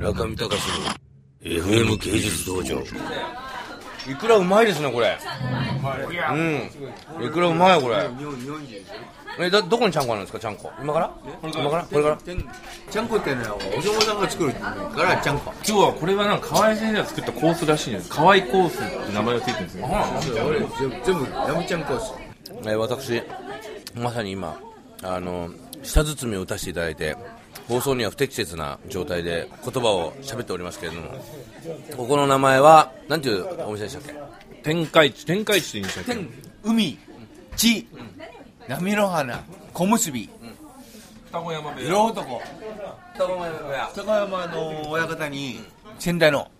中見隆の FM 芸術道場。いくらうまいですねこれ。うん。いくらうまいこれ。えだどこにちゃんこあるんですかちゃんこ。今から？今から？これから？ちゃんこってねお嬢さんが作るからちゃんこ。今日はこれはなんか河合先生が作ったコースらしいんです。河合コースって名前がついてるんですね俺全部ラムちゃんコースえー私まさに今あの舌包みを打たせていただいて放送には不適切な状態で言葉を喋っておりますけれどもここの名前はなんていうお店でしたっけ？天下一天下一って言うんでしたっけ？天海地波の花小結。び双子山部色男。高山の親方に先代の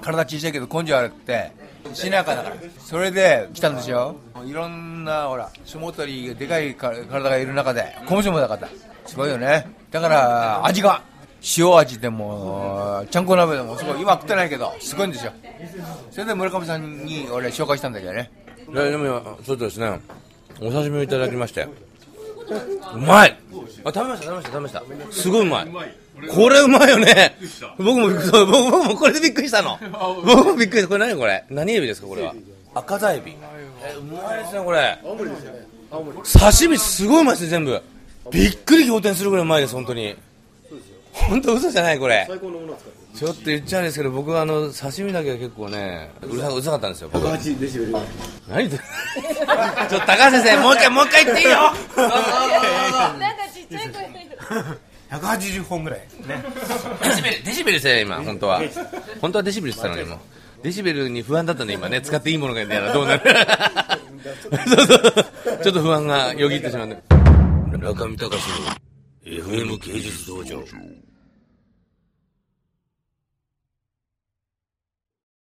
体小さいけど根性悪くてしなやかだから。それで来たんですよ。いろんなほら相撲取りがでかいか体がいる中で小結もなかったすごいよね。だから味が塩味でもちゃんこ鍋でもすごい。今食ってないけどすごいんですよ。それで村上さんに俺紹介したんだけどね。いやでもそうですね。お刺身をいただきまして。うまい。あ食べました食べました食べました。すごいうまい。これうまいよね。僕もそう僕僕もこれでびっくりしたの。僕もびっくりした。これ何これ？何エビですかこれは？赤座エビ。えうまいですねこれ。刺身すごいうまいですね全部びっくり仰天するぐらいうまいです本当に。本当嘘じゃないこれ。ちょっと言っちゃうんですけど僕はあの刺身だけは結構ねうるさうるさかったんですよ僕は。何言ってる ちょっと高橋先生もう一回もう一回言っていいよ。なんかちっちゃい声で180本ぐらいデシベルデシベルですよ今本当は。本当はデシベルって言ってたのにもうデシベルに不安だったんで今ね使っていいものがいいんだよなどうなる ちょっと不安がよぎってしまって中見隆の FM 芸術道場。